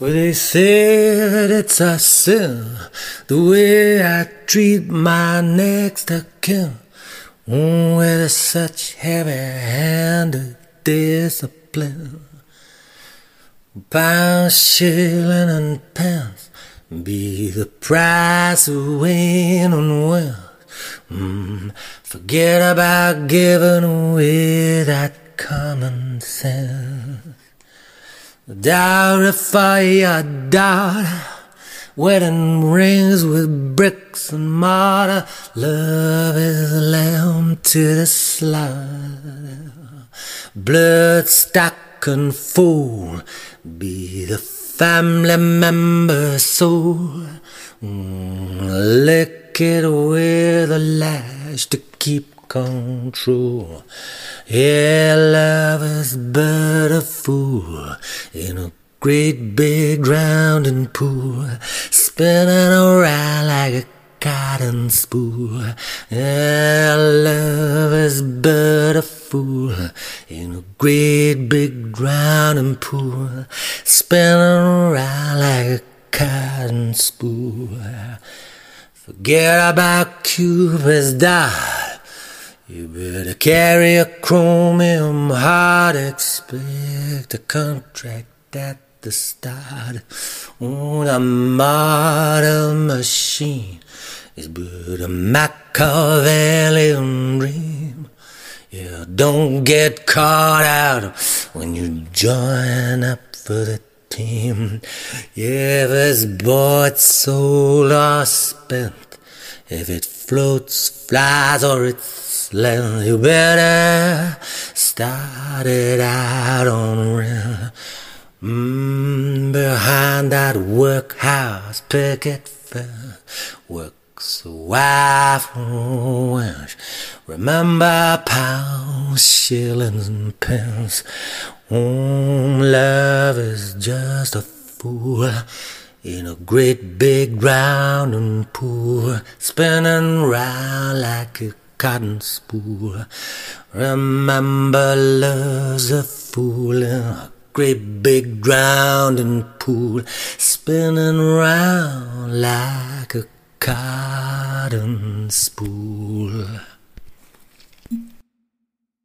Well, they say that it's a sin the way I treat my next of kin. Mm, with such heavy-handed discipline. Pound, shilling, and pence be the price of winning wealth. Mm, forget about giving away that common sense. Dowry for your daughter, wedding rings with bricks and mortar. Love is a lamb to the slaughter. Bloodstock and fool, be the family member soul. Mm, lick it with a lash to keep control. Yeah, love is but a fool in a great big rounding pool, spinning around like a cotton spool. Yeah, love is but a fool in a great big rounding pool, spinning around like a cotton spool. Forget about Cupid's dart. You better carry a chromium heart, expect a contract at the start. Oh, the model machine is but a Machiavellian dream. Yeah, don't get caught out when you join up for the team. Yeah, if it's bought, sold, or spent, if it floats, flies, or it's lent, you better start it out on rent. Mm, behind that workhouse picket fence works a wife wench. Remember pounds, shillings, and pence. Oh, love is just a fool in a great big round and pool, spinning round like a cotton spool. Remember, love's a fool great big round pool, spinning round like a cotton spool.